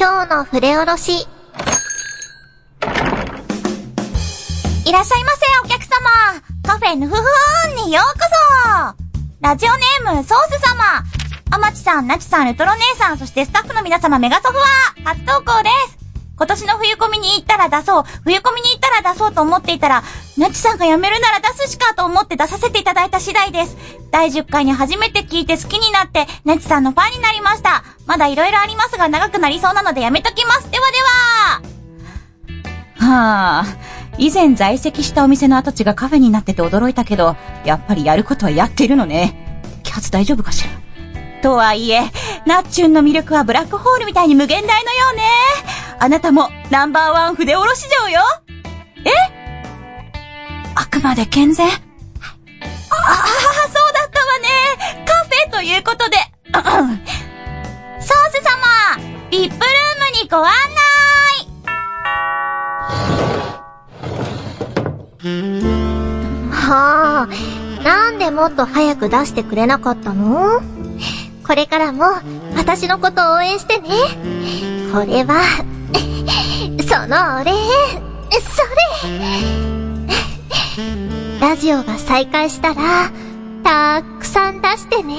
今日の筆おろし。いらっしゃいませ、お客様。カフェヌフフーンにようこそラジオネーム、ソース様。アマチさん、ナチさん、レトロ姉さん、そしてスタッフの皆様、メガソフは、初投稿です。今年の冬コミに行ったら出そう、冬コミに行ったら出そうと思っていたら、ナチさんが辞めるなら出すしかと思って出させていただいた次第です。第10回に初めて聞いて好きになって、ナチさんのファンになりました。まだ色々ありますが長くなりそうなのでやめときます。ではでははあ、以前在籍したお店の跡地がカフェになってて驚いたけど、やっぱりやることはやってるのね。キャツ大丈夫かしら？とはいえ、ナッチュンの魅力はブラックホールみたいに無限大のようね。あなたもナンバーワン筆下ろし嬢よ。え？あくまで健全？ああ、そうだったわね。カフェということで。ソース様、ビップルームにご案内はあ、なんでもっと早く出してくれなかったの？これからも私のことを応援してね。これは、のお礼、それ。ラジオが再開したら、たくさん出してね。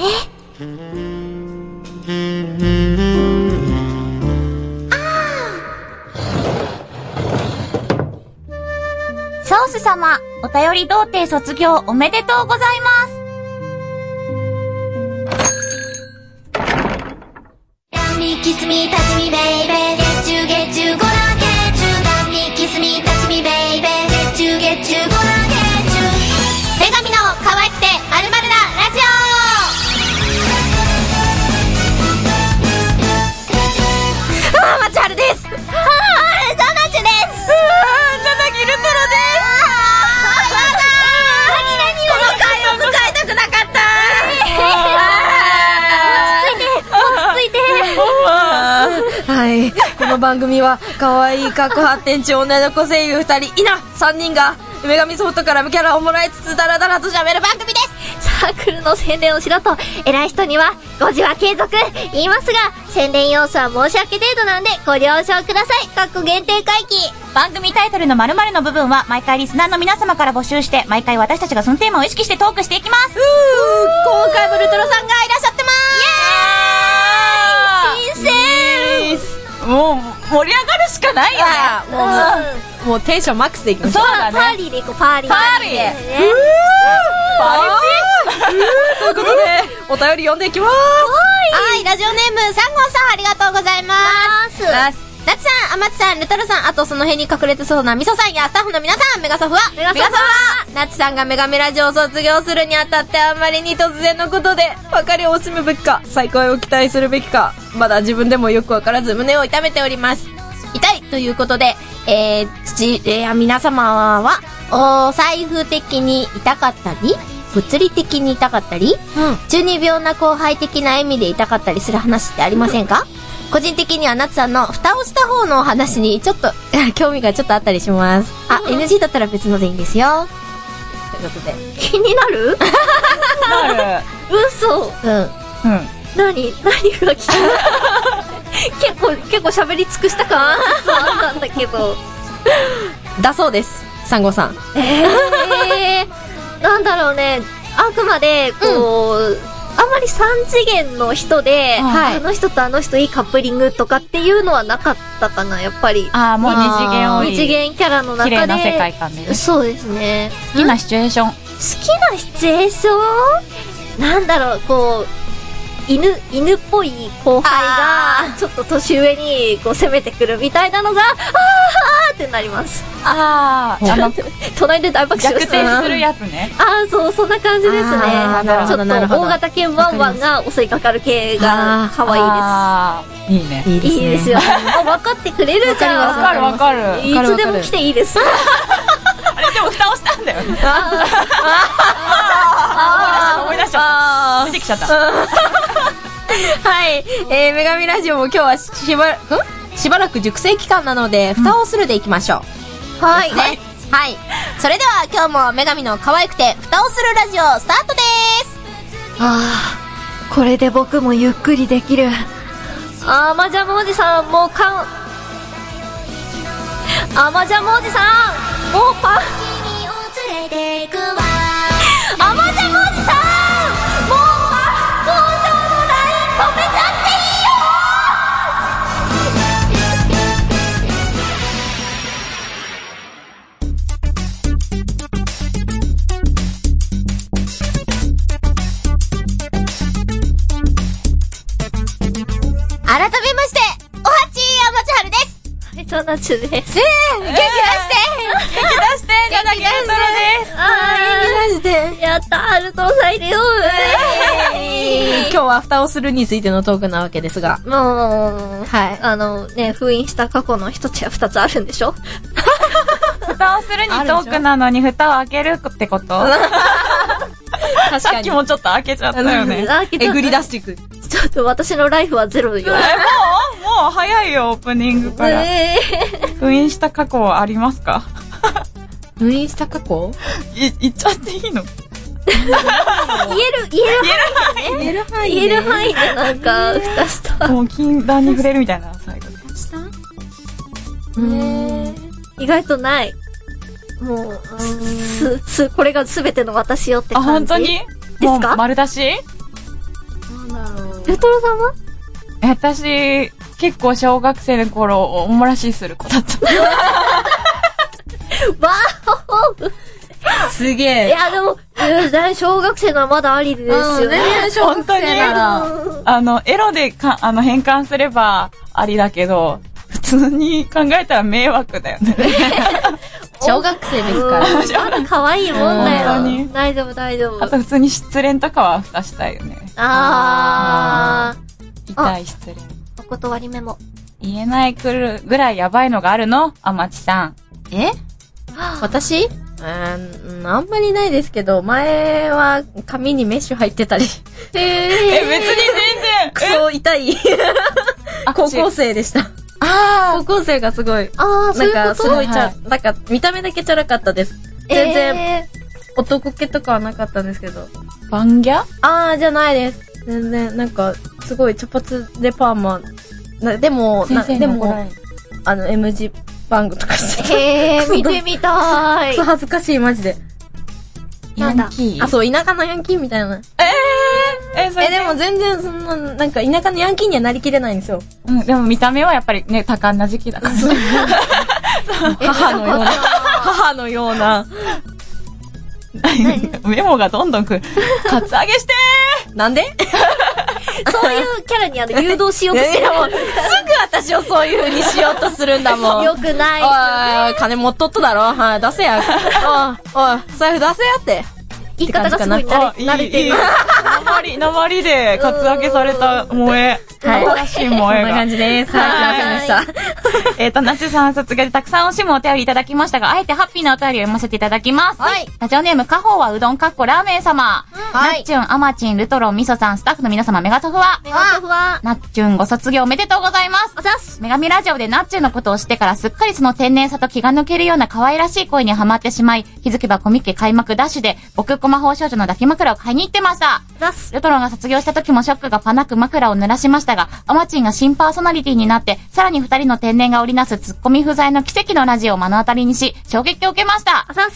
あソース様、お便り童貞卒業おめでとうございます。キスミタチの番組は、可愛い各発展中女の子声優二人、いな三人が、女神ソフトからキャラをもらいつつ、ダラダラと喋る番組ですサークルの宣伝をしろと、偉い人には、5時は継続言いますが、宣伝要素は申し訳程度なんで、ご了承ください。かっこ限定回帰。番組タイトルの〇〇の部分は、毎回リスナーの皆様から募集して、毎回私たちがそのテーマを意識してトークしていきます。今回もルトロさんがいらっしゃってま新鮮もう、盛り上がるしかないよね。あーもうすもうテンションマックスでいきましょう。そうだね。パーリーで行こう、パーリー。パーリーね。ということで、お便り読んでいきます。はい、ラジオネーム、3号さん、ありがとうございます。なつさん、あまつさん、ルトロさん、あとその辺に隠れてそうなみそさんやスタッフの皆さん、メガソフは、メガソフは、なつさんがメガメラジオを卒業するにあたってあまりに突然のことで、別れを惜しむべきか、再会を期待するべきか、まだ自分でもよくわからず胸を痛めております。痛いということで、えー、父、えー、皆様は、お財布的に痛かったり、物理的に痛かったり、中二病な後輩的な意味で痛かったりする話ってありませんか？個人的にはナツさんの蓋をした方のお話にちょっと 興味がちょっとあったりします。あ、NG だったら別のでいいんですよ。ということで。気になる？なる。嘘うん。うん。何？何が気になる結構、結構喋り尽くした感？あったんだけど。だそうです。3号さん。ええー、なんだろうね、あくまで、こう、あんまり三次元の人で、はいあの人とあの人いいカップリングとかっていうのはなかったかな、やっぱり。ああ、もう二次元次元キャラの中で。綺麗な世界観で。そうですね。好きなシチュエーション。好きなシチュエーション？なんだろう、こう、犬、犬っぽい後輩が、ちょっと年上に、こう、攻めてくるみたいなのが、あーあーってなります。ああ、あの、隣で大爆笑逆して転するやつね。ああ、そう、そんな感じですね。あーなるほちょっとどなるほど大型犬ワンワンが襲いかかる系があー可ああ、いいね。いい愛いい。いいですよ。あ、分かってくれるじゃん。わかるわかる。いつでも来ていいです。あれでも蓋をしたんだよね。思い出しちゃった。出てきちゃった。はい。えー、女神ラジオも今日はしばらく、ん？しばらく熟成期間なので、蓋をするでいきましょう。はい。ね。はい。それでは今日も女神の可愛くて蓋をするラジオスタートですああ、これで僕もゆっくりできる。あまジャムおじさん、もうかん、あまジャムおじさん、もうパン、あまちはるです。はい、そうなちゅです。元気出して元気出して柳ルトロですあー、して。やったー、ルトロさんいるよ今日は蓋をするについてのトークなわけですが。もう、はい。あのね、封印した過去の一つや二つあるんでしょ？蓋をするにトークなのに蓋を開けるってこと？確さっきもちょっと開けちゃったよね。えぐり出していく。ちょっと私のライフはゼロよ。え、もうもう早いよ、オープニングから。え封印した過去はありますか？封印した過去？い、言っちゃっていいの？ー、言える、言える言える範言える範囲でなんか、蓋した。もう禁断に触れるみたいな、最後に。ね意外とない。もう、す、す、これが全ての私よってあ、感じ。本当に？ですか？もう丸出し？ルトロさんはえ私、結構小学生の頃、おもらしする子だった。わーいすげえ。や、でも、うん小学生のはまだありですよね。本当にうんあの、エロでか、あの、変換すればありだけど、普通に考えたら迷惑だよね。小学生ですから。まだ可愛いもんだよ。に大丈夫、大丈夫。あと普通に失恋とかは蓋したいよね。あ痛い失恋。ー、お断りメモ。言えないくるぐらいやばいのがあるの？あまちさん。え？私？うーん、あんまりないですけど、前は髪にメッシュ入ってたり、へえ、別に全然クソ痛いあ高校生でした。あ高校生がすごい、あー、そうないんかすごいちゃ、はなんか見た目だけチャラかったです。全然え男気とかはなかったんですけど。ー、バンギャ？あー、じゃないです。全然、なんか、すごい茶髪でパーマ。なでも、なでも、あの、M 字バングとかして。へー、見てみたい。恥ずかしい、マジで。ヤンキー？あ、そう、田舎のヤンキーみたいな。え、それえ、でも全然そんな、なんか田舎のヤンキーにはなりきれないんですよ。うん、でも見た目はやっぱりね、多感な時期だから。母のような、母のような。メモがどんどん来る。カツアゲしてなんで？そういうキャラにあの、誘導しようとしてるもん。すぐ私をそういう風にしようとするんだもん。よくない。おいおい、金持っとっとだろはい、出せや。おい、おい、財布出せやって。言い方がすごい慣れて。る。鉛、鉛でカツアゲされた萌え。はい新しい萌こんえが。な感じです。はい、すいませんでした。えっと、なちさん卒業でたくさんおしもお便りいただきましたが、あえてハッピーなお便りを読ませていただきます。はい。ラジオネーム、カホはうどんかっこラーメン様。はいなっちゅん、あまちん、ルトロン、みそさん、スタッフの皆様、メガトフは。メガトフは、なっちゅんご卒業おめでとうございます。おざっす。女神ラジオでナッチュのことを知ってからすっかりその天然さと気が抜けるような可愛らしい声にハマってしまい、気づけばコミケ開幕ダッシュで、僕コマ法少女の抱き枕を買いに行ってました。おざっす。ルトロンが卒業した時もショックがパなく枕を濡らしましたが、アマチンが新パーソナリティになって、さらに二人の天然が織りなすツッコミ不在の奇跡のラジオを目の当たりにし、衝撃を受けました。おざ。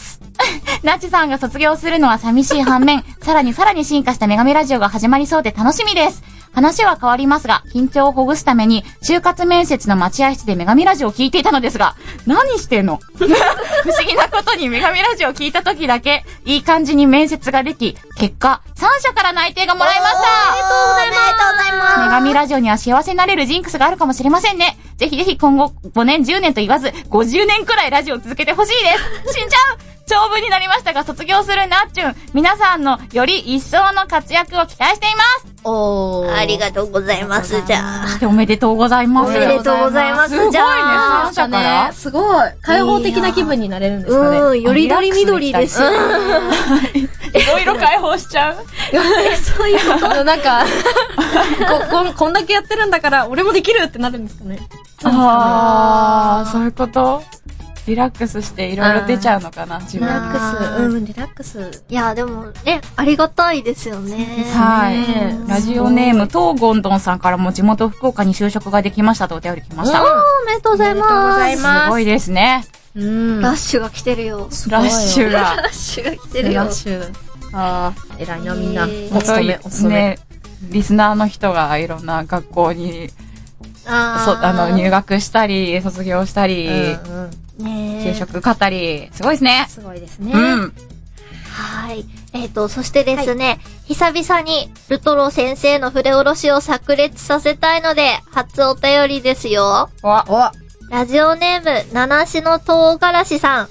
ナッチさんが卒業するのは寂しい反面、さらにさらに進化した女神ラジオが始まりそうで楽しみです。話は変わりますが、緊張をほぐすために、就活面接の待合室で女神ラジオを聞いていたのですが、何してんの？不思議なことに女神ラジオを聞いた時だけ、いい感じに面接ができ、結果、3社から内定がもらいましたおめでとうございます。女神ラジオには幸せになれるジンクスがあるかもしれませんね。ぜひぜひ今後5年10年と言わず、50年くらいラジオを続けてほしいです。死んじゃう長文になりましたが、卒業するなっちゅん。皆さんのより一層の活躍を期待しています。おー。ありがとうございます。じゃあ。おめでとうございます。おめでとうございますすごいね、じゃあ3社から。すごい。開放的な気分になれるんですかね。うん、よりどり緑です。いろいろ解放しちゃう。そういうこと。なんか こ、こ、こんだけやってるんだから、俺もできるってなるんですかね。あー、そういうこと？リラックスしていろいろ出ちゃうのかな、自分。リラックス、うん、リラックス。いや、でもね、ありがたいですよね。はいね。ラジオネーム、東ゴンドンさんからも地元福岡に就職ができましたとお便り来ました。おめでとうございます。おめでとうございますすごいですね。うん。ラッシュが来てるよ。ラッシュが。ラッシュが来てるよ。ラッシュ。ああ、偉いな、みんな。えーお勤め、お勤め。ね、リスナーの人がいろんな学校に、あそあの、入学したり、卒業したり、うんうんね就職買ったり、すごいですね。すごいですね。うん。はい。えっ、と、そしてですね、久々にルトロ先生の筆下ろしを炸裂させたいので、初お便りですよ。わ、おあラジオネーム、七しの唐辛子さん。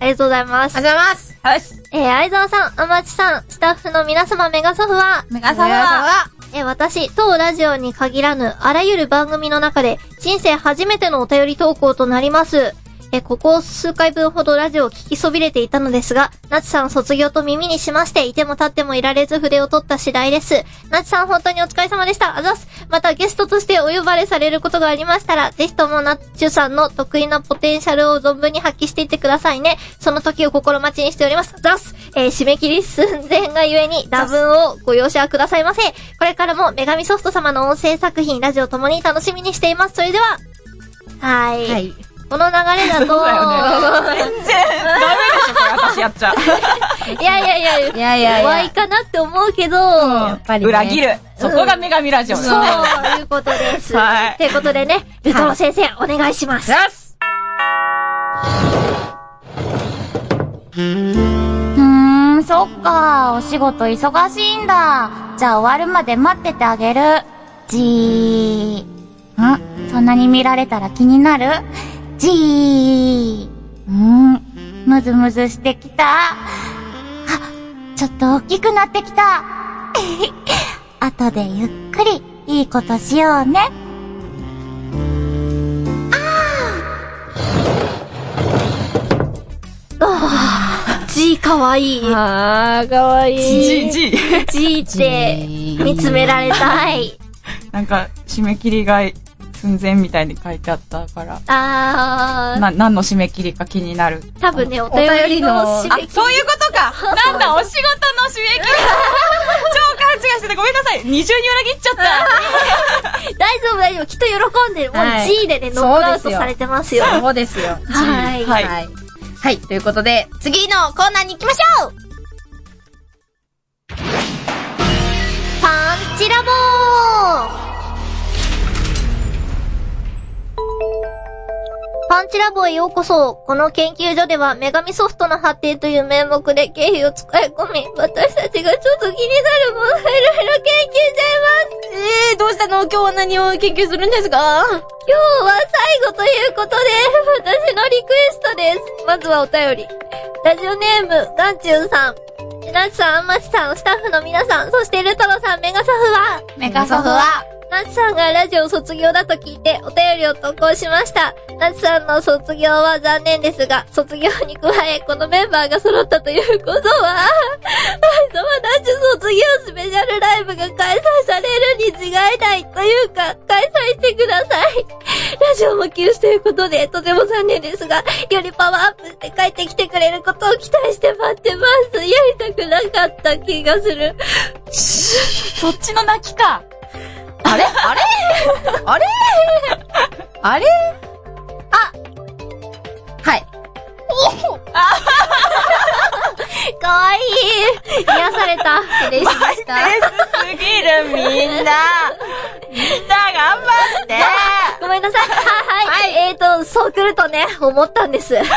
ありがとうございます。りがとうございます。はい。えー、相沢さん、天地さん、スタッフの皆様、メガソフは、メガお願いしますえ、私、当ラジオに限らぬ、あらゆる番組の中で、人生初めてのお便り投稿となります。え、ここ数回分ほどラジオを聞きそびれていたのですが、ナチさん卒業と耳にしまして、いても立ってもいられず筆を取った次第です。ナチさん本当にお疲れ様でした。あざす。またゲストとしてお呼ばれされることがありましたら、ぜひともナッチュさんの得意なポテンシャルを存分に発揮していってくださいね。その時を心待ちにしております。ざす。えー締め切り寸前がゆえに、打分をご容赦くださいませ。これからも、女神ソフト様の音声作品、ラジオともに楽しみにしています。それでは、はい。はい。この流れだと、だよね全然、ダメでしょ、これ私やっちゃう。いやいやいや、いやいやいや怖い。かなって思うけど、やっぱりね。裏切る。そこが女神ラジオだそうね。いうことです。はいということでね、ルトロ先生、お願いします。よしうーん、そっか。お仕事忙しいんだ。じゃあ終わるまで待っててあげる。じー。ん？そんなに見られたら気になる？じー。うーん、むずむずしてきた。あ、ちょっと大きくなってきた。後でゆっくりいいことしようね。G かわいい。あー、かわいい。G、G。G って、見つめられたい。なんか、締め切りが寸前みたいに書いてあったから、あー、な、何の締め切りか気になる。多分ね、お便りの締め切り。そういうことかなんだ、お仕事の締め切り 超勘違いしててごめんなさい二重に裏切っちゃった 大丈夫大丈夫。きっと喜んでる。もうはい G でね、ノックアウトされてますよ。そうですよ。はい。はいはい。はい。ということで、次のコーナーに行きましょうパンチラボーパンチラボへようこそ。この研究所では、女神ソフトの発展という名目で経費を使い込み、私たちがちょっと気になるものをいろいろ研究しちゃいます。えー、どうしたの？今日は何を研究するんですか？今日は最後ということで、私のリクエストです。まずはお便り。ラジオネーム、ガンチュンさん。ナチさん、アンマチさん、スタッフの皆さん、そしてルトロさん、メガソフは、メガソフは、ナチさんがラジオ卒業だと聞いてお便りを投稿しました。ナチさんの卒業は残念ですが、卒業に加え、このメンバーが揃ったということは、ナチ卒業スペシャルライブが開催されるに違いないというか、開催してください。ラジオも休止ということで、とても残念ですが、よりパワーアップして帰ってきてくれることを期待して待ってます。やりたくなかった気がする。そっちの泣きかあれ？あれ？あれ？あれ？あはい。かわいい。癒された。失礼しました。すぎるみんなみんな頑張って ごめんなさい。はい、はい。えーと、そう来るとね、思ったんです。何が？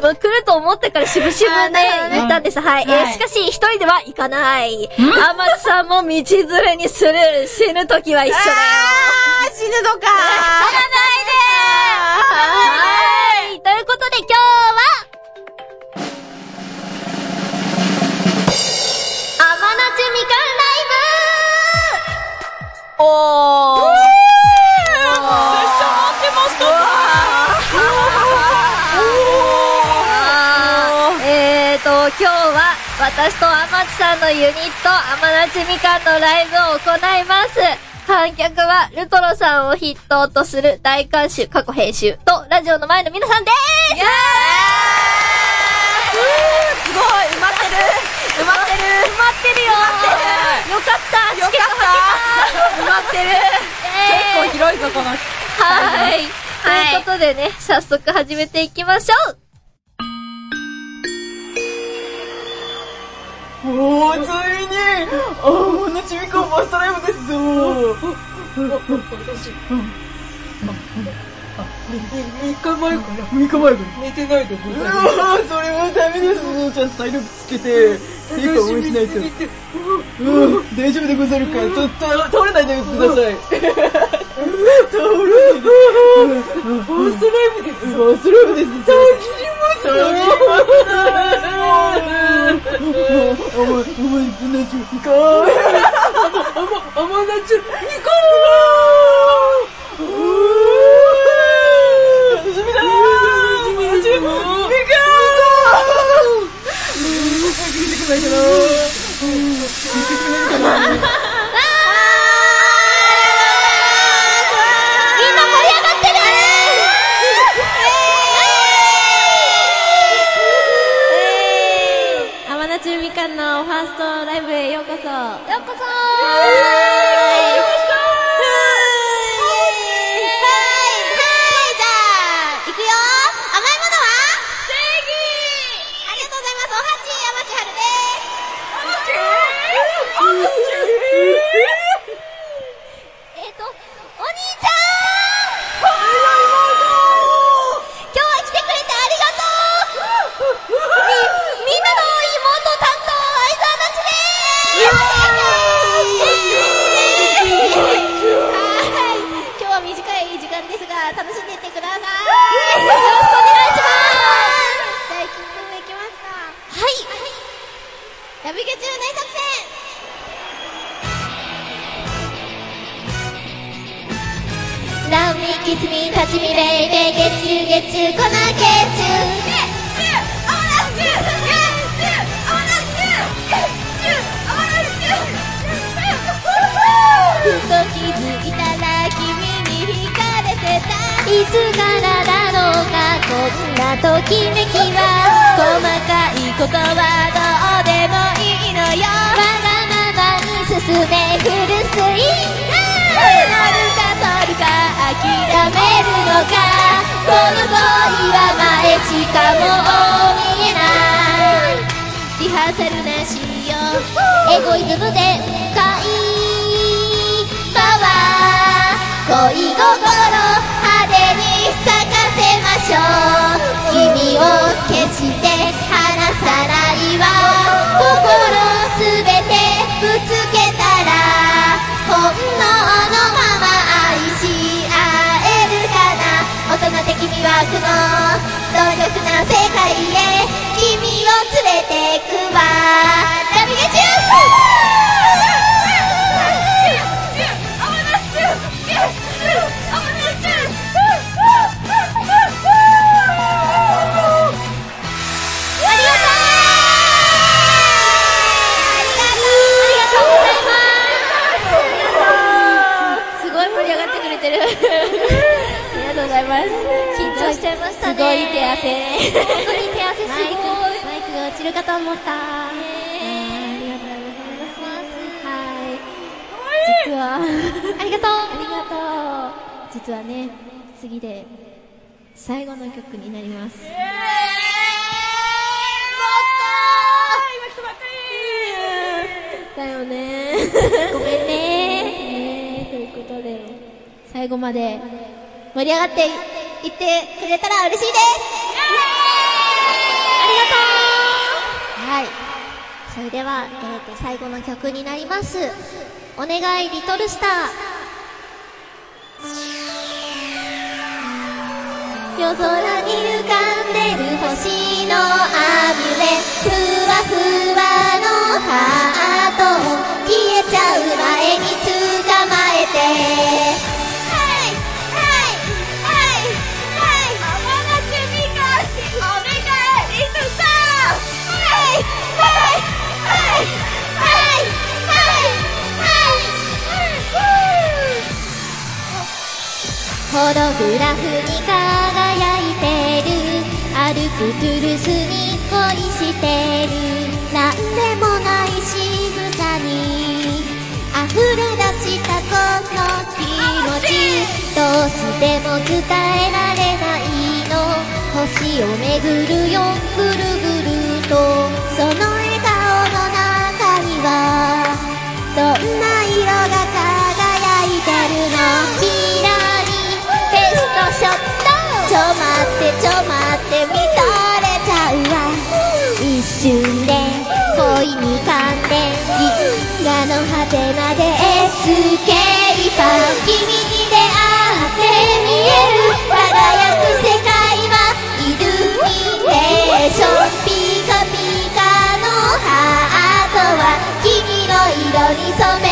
もう来ると思ったからしぶしぶね、言ったんです。はい。えーしかし、一人では行かない。アマツさんも道連れにする。死ぬ時は一緒だよ。あー、死ぬのかはい。ということ私とアマチさんのユニット、アマナチみかんのライブを行います。観客は、ルトロさんを筆頭とする大監修、過去編集と、ラジオの前の皆さんでーすすごい埋まってる。埋まってる。埋まってるよ。よかったよかった。埋まってる結構広いぞ、この。はい。ということでね、早速始めていきましょうおー、ついに、あー、のちみかんマスターライブですぞ。私3日前から、3日前から。寝てないでございます。うわー、それはダメですぞ。ちゃん。と体力つけて、精一杯応援しないと。うん、大丈夫でござるか。ちょっと、倒れないでください。倒れないで。ファーストライブです。ファーストライブです。たぎりますたぎりますお前、お前、なちゅ、いかー。あま、あまなちゅ、いかー。こそ。ようこそリハーサルなしよ。エゴイズムで会話。恋心派手に咲かせましょう。君を決して離さないわ。心すべてぶつけたら本能のままな大人的魅惑の努力な世界へ君を連れてくわ。旅が中しちゃいましたね。すごい手汗。本当に手汗すごい。マイクが落ちるかと思った。ありがとうございます。はい。実は、ありがとう。ありがとう。実はね、次で最後の曲になります。だよね。ごめんね。ということで、最後まで盛り上がっていってくれたら嬉しいです。ありがとうはい。それでは、えっ、と、最後の曲になります。お願い、リトルスター。夜空に浮かんでる星のアミュレふわふわのハート消えちゃう前に捕まえてホログラフに輝いてる。歩くプルスに恋してる。なんでもない仕草に溢れ出したこの気持ち。どうしても伝えられないの。星を巡るよ。ぐるぐると。そのてまでエスケーパー君に出会って見える輝く世界はイルミネーションピカピカのハートは君の色に染め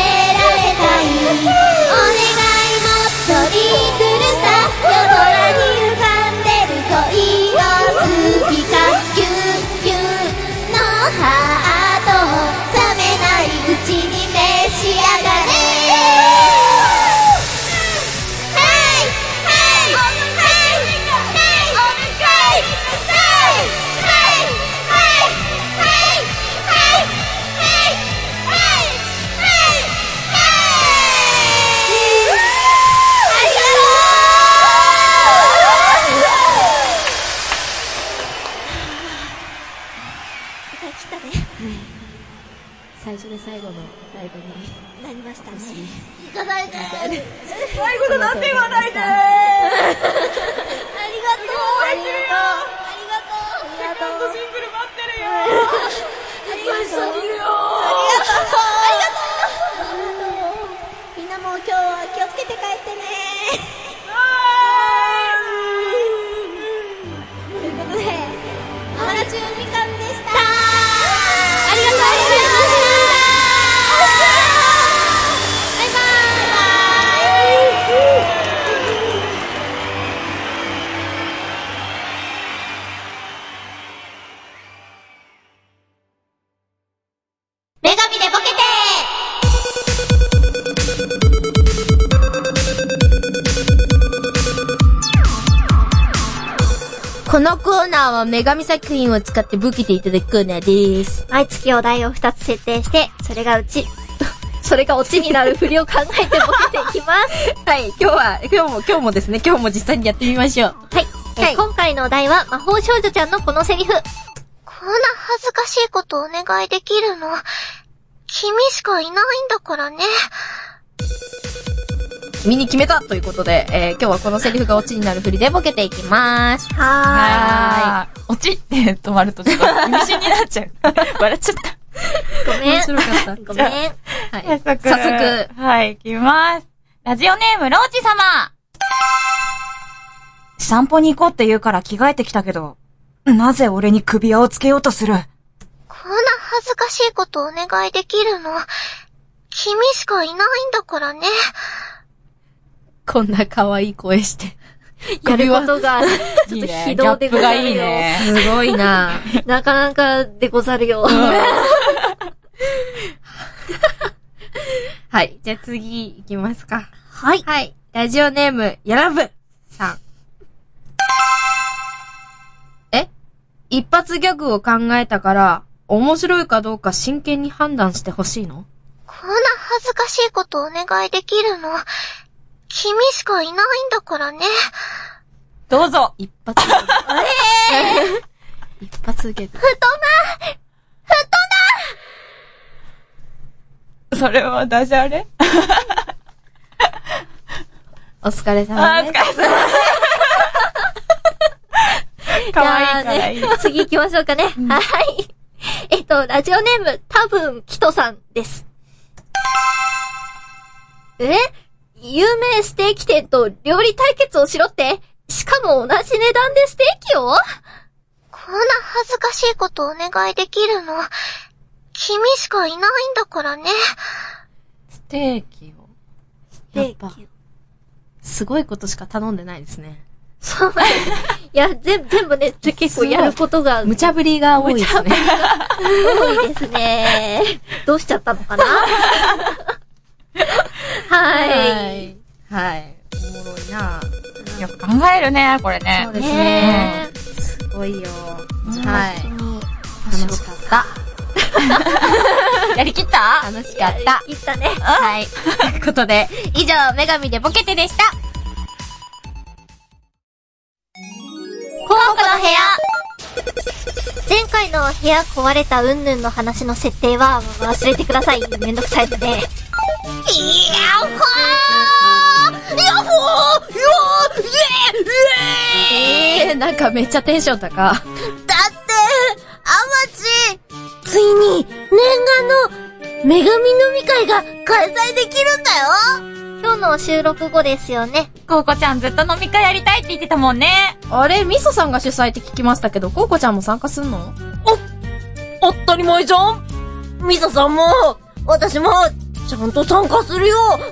のコーナーは女神作品を使ってボケていただくコーナーです。毎月お題を2つ設定して、それがうち、それがオチになる振りを考えてボケていきます。はい、今日は、今日も、今日もですね、今日も実際にやってみましょう。はい。えーはい今回のお題は、魔法少女ちゃんのこのセリフ。こんな恥ずかしいことお願いできるの、君しかいないんだからね。君に決めたということで、えー今日はこのセリフがオチになる振りでボケていきます。ははーい。落ちって止まるとちょっと意味深になっちゃう。笑っちゃった。ごめん。面白かった。ごめん。はい。早速。早速。はい、行きます。ラジオネーム、ローチ様。散歩に行こうって言うから着替えてきたけど、なぜ俺に首輪をつけようとする？こんな恥ずかしいことお願いできるの、君しかいないんだからね。こんな可愛い声して。やることが、ちょっと非道でござるよ。いいね。すごいな なかなかでござるよ。はい。じゃあ次行きますか。はい。はい。ラジオネーム、やらぶさん。え？一発ギャグを考えたから、面白いかどうか真剣に判断してほしいの？こんな恥ずかしいことお願いできるの、君しかいないんだからね。どうぞ。一発ギャグ。一発ギャグ。それはダジャレお疲れ様です。お疲れ様。かわいいからいいじゃあ。ね、次行きましょうかね。はい。えっと、ラジオネーム、多分、キトさんです。え？有名ステーキ店と料理対決をしろってしかも同じ値段でステーキを？こんな恥ずかしいことお願いできるの、君しかいないんだからね。ステーキを。やっぱ、すごいことしか頼んでないですね。そう。いや、全全部ね、結構やることが無茶ぶりが多いですね。多いですね。どうしちゃったのかな？はい。はい。はい。おもろごいなよく考えるね、これね。そうですねね。すごいよ。はい。楽しかった。やりきった？楽しかった。いったね。はい。ということで、以上、女神でボケてでした。高校の部屋前回の部屋壊れたうんぬんの話の設定は忘れてください。めんどくさいので。えー、なんかめっちゃテンション高。だって、アマチ、ついに、念願の、女神飲み会が開催できるんだよ今日の収録後ですよね。コウコちゃんずっと飲み会やりたいって言ってたもんね。あれ、ミソさんが主催って聞きましたけど、コウコちゃんも参加すんの？当たり前じゃんミサさんも、私も、ちゃんと参加するよね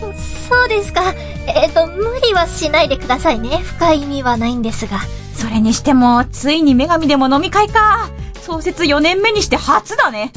そ、そうですか。えっ、と、無理はしないでくださいね。深い意味はないんですが。それにしても、ついに女神でも飲み会か。創設4年目にして初だね。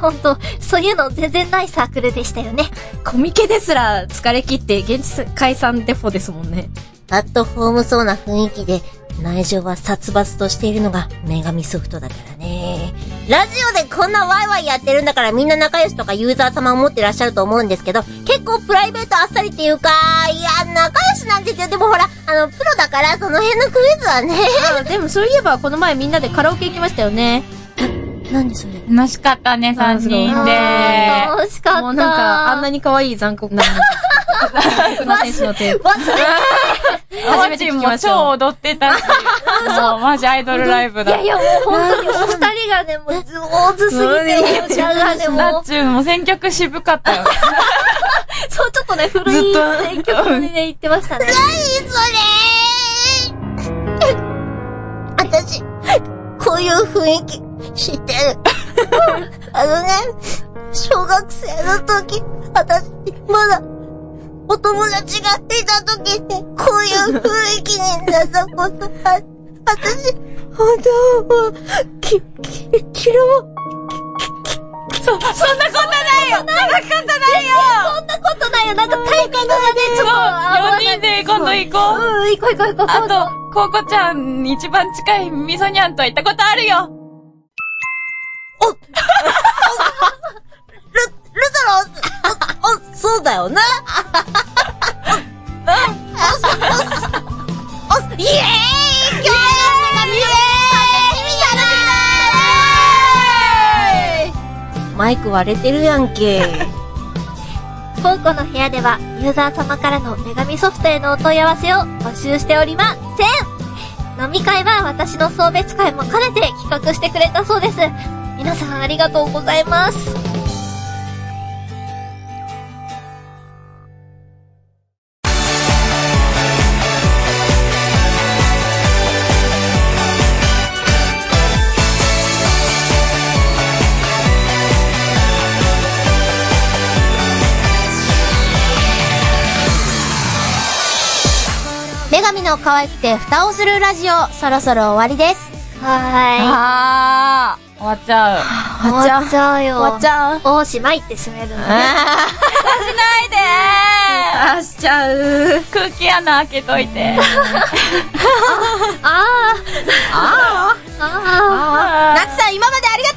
ほんと、そういうの全然ないサークルでしたよね。コミケですら疲れ切って現実解散デフォですもんね。アットホームそうな雰囲気で、内情は殺伐としているのが女神ソフトだからね。ラジオでこんなワイワイやってるんだからみんな仲良しとかユーザー様思ってらっしゃると思うんですけど、結構プライベートあっさりっていうか、いや、仲良しなんですよ。でもほら、あの、プロだからその辺のクイズはね。でもそういえばこの前みんなでカラオケ行きましたよね。何それ？楽しかったね、3人で。楽しかった。もうなんか、あんなに可愛い残酷な、残酷な天使 の手。初めても超踊ってたし。もうマジアイドルライブだ。いやいや、もう本当にお二人がね、もう上手すぎて、もうじゃがね、もうナッ、チューも選曲渋かったよ。そう、ちょっとね、古い選曲にね、言ってましたね。それ？私、こういう雰囲気知ってる。あのね、小学生の時、私、まだ、お友達がいた時って、こういう雰囲気になったことあ、私、本当は、き、き、嫌わ、そ、そんなことないよそんなことないよそんなことないよ、なんかタイミングがね、ちょっと合わない、4人で今度行こう。うん、行こう行こう行こう。あと、コウコちゃん、一番近いみそにゃんとは行ったことあるよお ル、ルトロ、あ、あそうだよね。お、おイエーイ今日の女神はマイク割れてるやんけ。コウコの部屋では、ユーザー様からの女神ソフトへのお問い合わせを募集しておりません飲み会は私の送別会も兼ねて企画してくれたそうです。皆さんありがとうございます。女神の可愛くて蓋をするラジオ、そろそろ終わりです。はあー、終わっちゃう。終わっちゃうよ。終わっちゃう。おしまいって締めるのね。し ないであしちゃう。ー空気穴開けといて。あー。あー。ああナツさん、今までありがと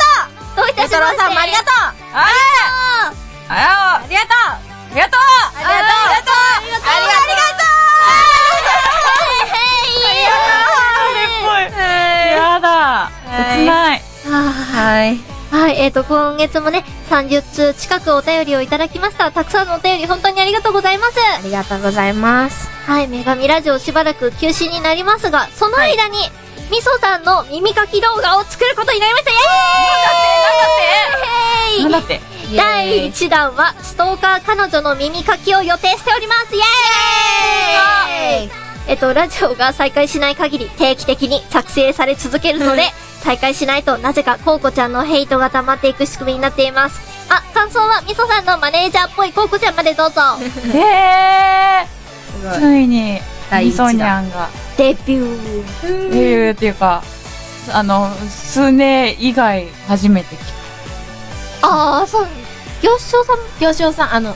ー。どういたしまして。さんもありがとうああありがとうありがとうありがとうはい、えーと、今月もね、30通近くお便りをいただきました。たくさんのお便り本当にありがとうございます。ありがとうございます。はい、女神ラジオしばらく休止になりますが、その間に、みそさんの耳かき動画を作ることになりました。イエーイ！なんだって？第1弾は、ストーカー彼女の耳かきを予定しております。イエーイえっと、ラジオが再開しない限り定期的に作成され続けるので、再開しないとなぜかコウコちゃんのヘイトが溜まっていく仕組みになっています。あ、感想はみそさんのマネージャーっぽいコウコちゃんまでどうぞ。へすごい。ーついに、みそにゃんが、デビュー。デビューっていうか、あの、数年以外初めて来ああ、そう。行商さん行商さん、あの、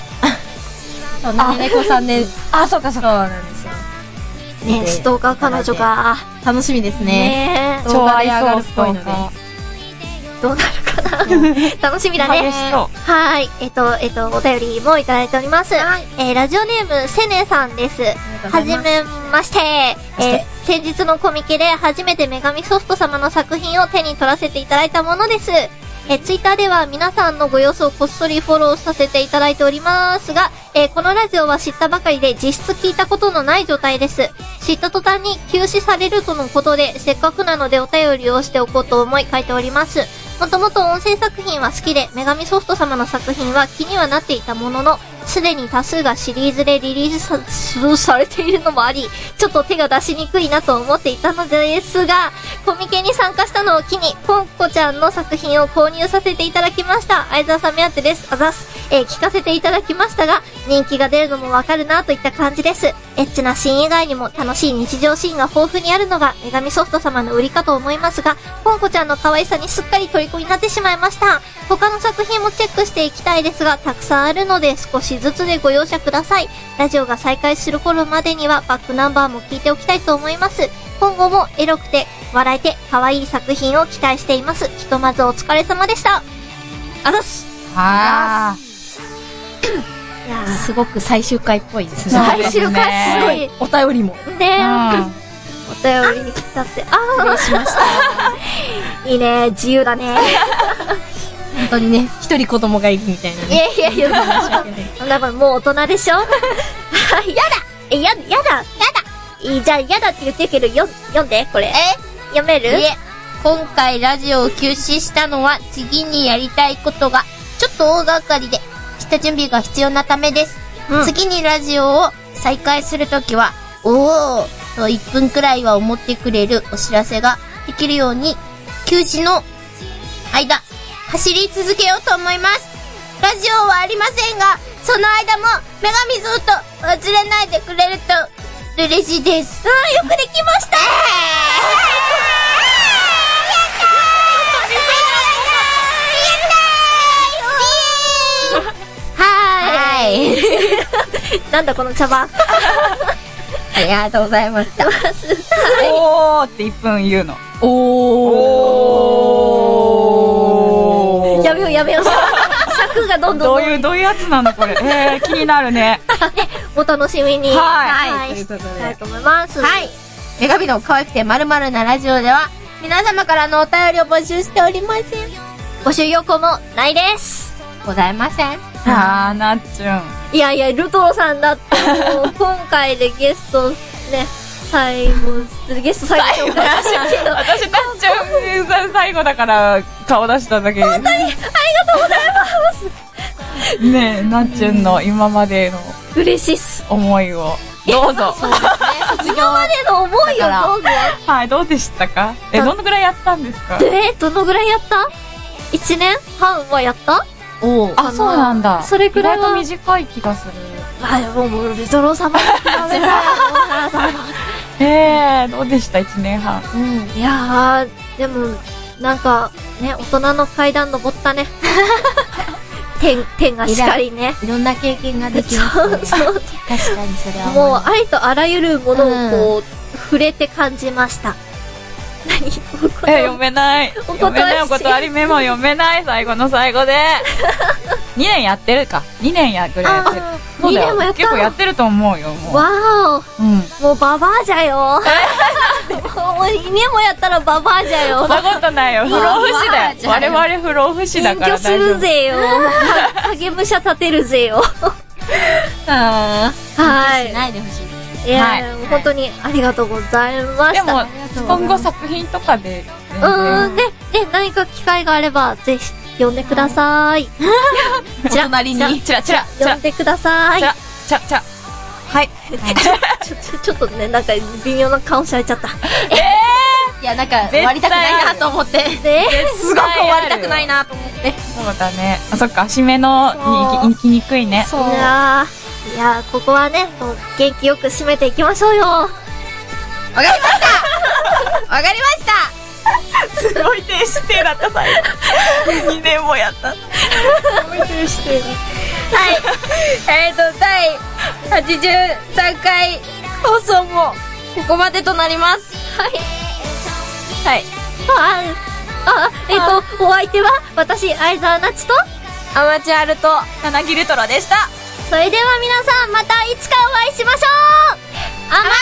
そう、なめ猫さんね。あ、そうかそうそうなんですよ。ねストーカー彼女が。楽しみですね。ね動画で上がるっぽいので。どうなるかな 楽しみだね。はい。えっと、えっと、お便りもいただいております。えー、ラジオネーム、セネさんです。はじめまして。えー、先日のコミケで初めて女神ソフト様の作品を手に取らせていただいたものです。えー、ツイッターでは皆さんのご様子をこっそりフォローさせていただいておりますが、え、このラジオは知ったばかりで実質聞いたことのない状態です。知った途端に休止されるとのことで、せっかくなのでお便りをしておこうと思い書いております。もともと音声作品は好きで、女神ソフト様の作品は気にはなっていたものの、すでに多数がシリーズでリリースさされているのもあり、ちょっと手が出しにくいなと思っていたのですが、コミケに参加したのを機に、ポンコちゃんの作品を購入させていただきました。相沢さん目当てです。あざす。えー聞かせていただきましたが、人気が出るのもわかるなといった感じです。エッチなシーン以外にも楽しい日常シーンが豊富にあるのが、女神ソフト様の売りかと思いますが、ポンコちゃんの可愛さにすっかり虜になってしまいました。他の作品もチェックしていきたいですが、たくさんあるので少しずつでご容赦ください。ラジオが再開する頃までにはバックナンバーも聞いておきたいと思います。今後もエロくて、笑えて、可愛い作品を期待しています。ひとまずお疲れ様でした。あざっす。あいやすごく最終回っぽいですね。最終回すごい。お便りも。ねあ。お便りに来たって。ああ、しました。いいね、自由だね。本当にね、一人子供がいるみたいないね。やいやいや、そんなもんもう大人でしょ？あ やだ！え、や、やだ！やだ！いいじゃあ、やだって言ってるけど、よ、読んで、これ。え？読める？いえ、今回ラジオを休止したのは次にやりたいことがちょっと大掛かりで、下準備が必要なためです。うん。次にラジオを再開するときは、おー！と1分くらいは思ってくれるお知らせができるように、休止の間、走り続けようと思います。ラジオはありませんが、その間も女神ゾウと忘れないでくれると嬉しいです。ああ、よくできましたはーい。はい。なんだこの茶番。ありがとうございました。ーおーって1分言うの。おや尺がどんどんどういう、どういうやつなのこれ。えー、気になるね。お楽しみに。はいはい。ということでしたいと思います。はい。女神の可愛くてまるなラジオでは、皆様からのお便りを募集しておりません。募集要項もないです。ございません。あー、なっちゅん。いやいや、ルトロさんだってもう、今回でゲスト、ね、最後、ゲスト最後紹介したけど、私、なっちゅんが最後だから顔出しただけ本当にありがとうございます。ねえ、なっちゅんの今までの嬉しいっす。思いを、どうぞ。今までの思いをどうぞ。はい、どうでしたか？え、どのぐらいやったんですか？え、どのぐらいやった ?1 年半はやった？おあ、そうなんだ。それくらいは。短い気がする。あ、もう、もう、ルトロ様 えー、どうでした？一年半。いやー、でも、なんか、ね、大人の階段登ったね。天、天がしっかりね。いろんな経験ができますね。そうそう。確かにそれはもう、ありとあらゆるものをこう、触れて感じました。何？え、読めない。お読めないお断りメモ読めない。最後の最後で。2年やってるか。2年やぐらいやってる。結構やってると思うよ、もう。わーうん。おもうババアじゃよもう2年もやったらババアじゃよそんなことないよ。不老不死だよ。我々不老不死だ隠から居する大丈夫。ぜよは 影武者立てるぜよ あはいしないでほしい。いやはいー、本当にありがとうございました。でも、今後作品とかで、全うーん、然。ね、ね、何か機会があれば、ぜひ、呼んでください。お隣に。チラチラ、チラ呼ん、でくださいチ。ラ、チラ、チラ。はい。ちょ、ちょ、ちょっとね、なんか、微妙な顔されちゃった。いや、なんか、終わりたくないなと思って。で、すごく終わりたくないなと思って。そうだね。あ、そっか、締めのに行きにくいね。そういやここはね、もう元気よく締めていきましょうよ。わかりました わかりました すごい低姿勢だった、最後。2年もやった。はい。えっと、第83回放送もここまでとなります。はい。はい。あ、あ、えっと、お相手は、私、相沢なちと、アマチュアルと、柳ルトラでした。それでは皆さんまたいつかお会いしましょう。アマラ